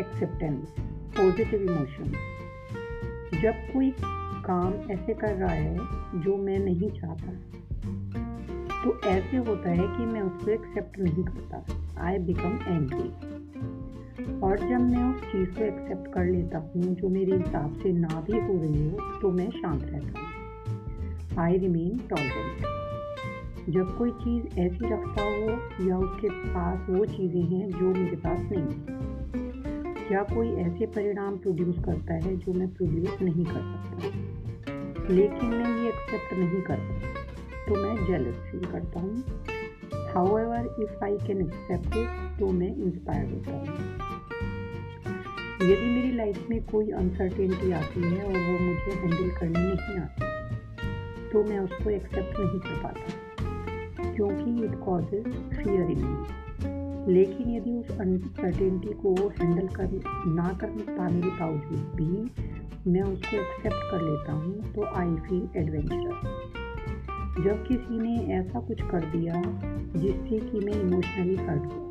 Acceptance positive emotion जब कोई काम ऐसे कर रहा है जो मैं नहीं चाहता तो ऐसे होता है कि मैं उसको एक्सेप्ट नहीं करता। आई बिकम एंग्री और जब मैं उस चीज़ को एक्सेप्ट कर लेता हूँ, जो मेरे हिसाब से ना भी हो रही हो तो मैं शांत रहता हूँ। आई रिमेन टॉलरेंट जब कोई चीज़ ऐसी रखता हो या उसके पास वो चीज़ें हैं जो मेरे पास नहीं या कोई ऐसे परिणाम प्रोड्यूस करता है जो मैं प्रोड्यूस नहीं कर सकता? लेकिन मैं ये एक्सेप्ट नहीं करता तो मैं जेलस फील करता हूँ। However if I can accept it तो मैं इंस्पायर होता हूँ। यदि मेरी लाइफ में कोई अनसर्टेनिटी आती है और वो मुझे हैंडल करनी नहीं आती तो मैं उसको एक्सेप्ट नहीं कर पाता। क्योंकि it causes fear in me लेकिन यदि उस अनसर्टेनिटी को हैंडल कर, ना कर पाने के बावजूद भी मैं उसको एक्सेप्ट कर लेता हूँ तो आई फील एडवेंचरस जब किसी ने ऐसा कुछ कर दिया जिससे कि मैं इमोशनली हर्ट हुआ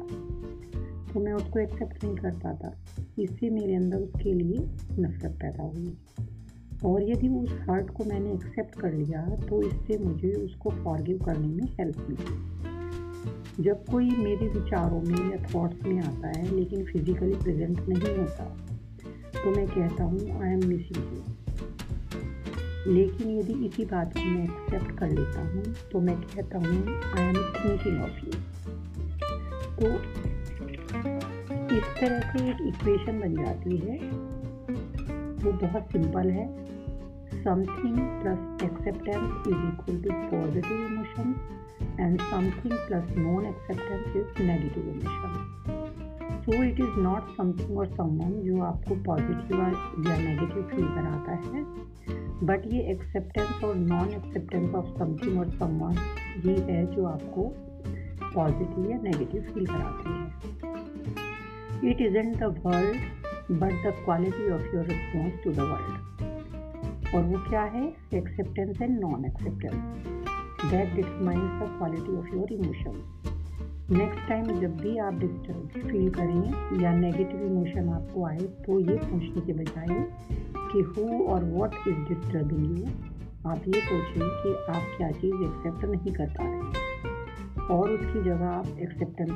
तो मैं उसको एक्सेप्ट नहीं कर पाता। इससे मेरे अंदर उसके लिए नफरत पैदा हुई। और यदि उस हर्ट को मैंने एक्सेप्ट कर लिया तो इससे मुझे उसको फॉरगिव करने में हेल्प मिली। जब कोई मेरे विचारों में या थॉट्स में आता है, लेकिन फिजिकली प्रेजेंट नहीं होता तो मैं कहता हूँ आई एम मिसिंग यू लेकिन यदि इसी बात को मैं एक्सेप्ट कर लेता हूँ तो मैं कहता हूँ I am thinking of you तो इस तरह से एक इक्वेशन बन जाती है। वो बहुत सिंपल है। Something plus acceptance is equal to positive emotion. And something plus non-acceptance is negative emotion. So, it is not something or someone जो आपको पॉजिटिव या नेगेटिव फील कराता है बट ये एक्सेप्टेंस और non acceptance of something or someone ये है जो आपको पॉजिटिव या नेगेटिव फील कराती है। It isn't the world but the quality of your response to the world और वो क्या है? Acceptance and non acceptance that determines the quality of your emotion next time जब भी आप डिस्टर्ब फील करें या नेगेटिव इमोशन आपको आए तो ये पूछने के बजाय कि हु और व्हाट इज़ डिस्टर्बिंग यू आप ये सोचें कि आप क्या चीज़ एक्सेप्ट नहीं कर पा रहे और उसकी जगह आप एक्सेप्टेंस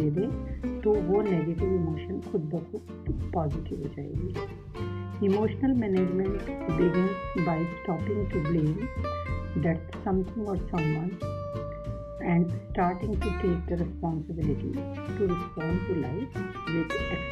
दे दें तो वो नेगेटिव इमोशन खुद ब खुद पॉजिटिव हो जाएगी। Emotional management begins by stopping to blame that something or someone and starting to take the responsibility to respond to life with.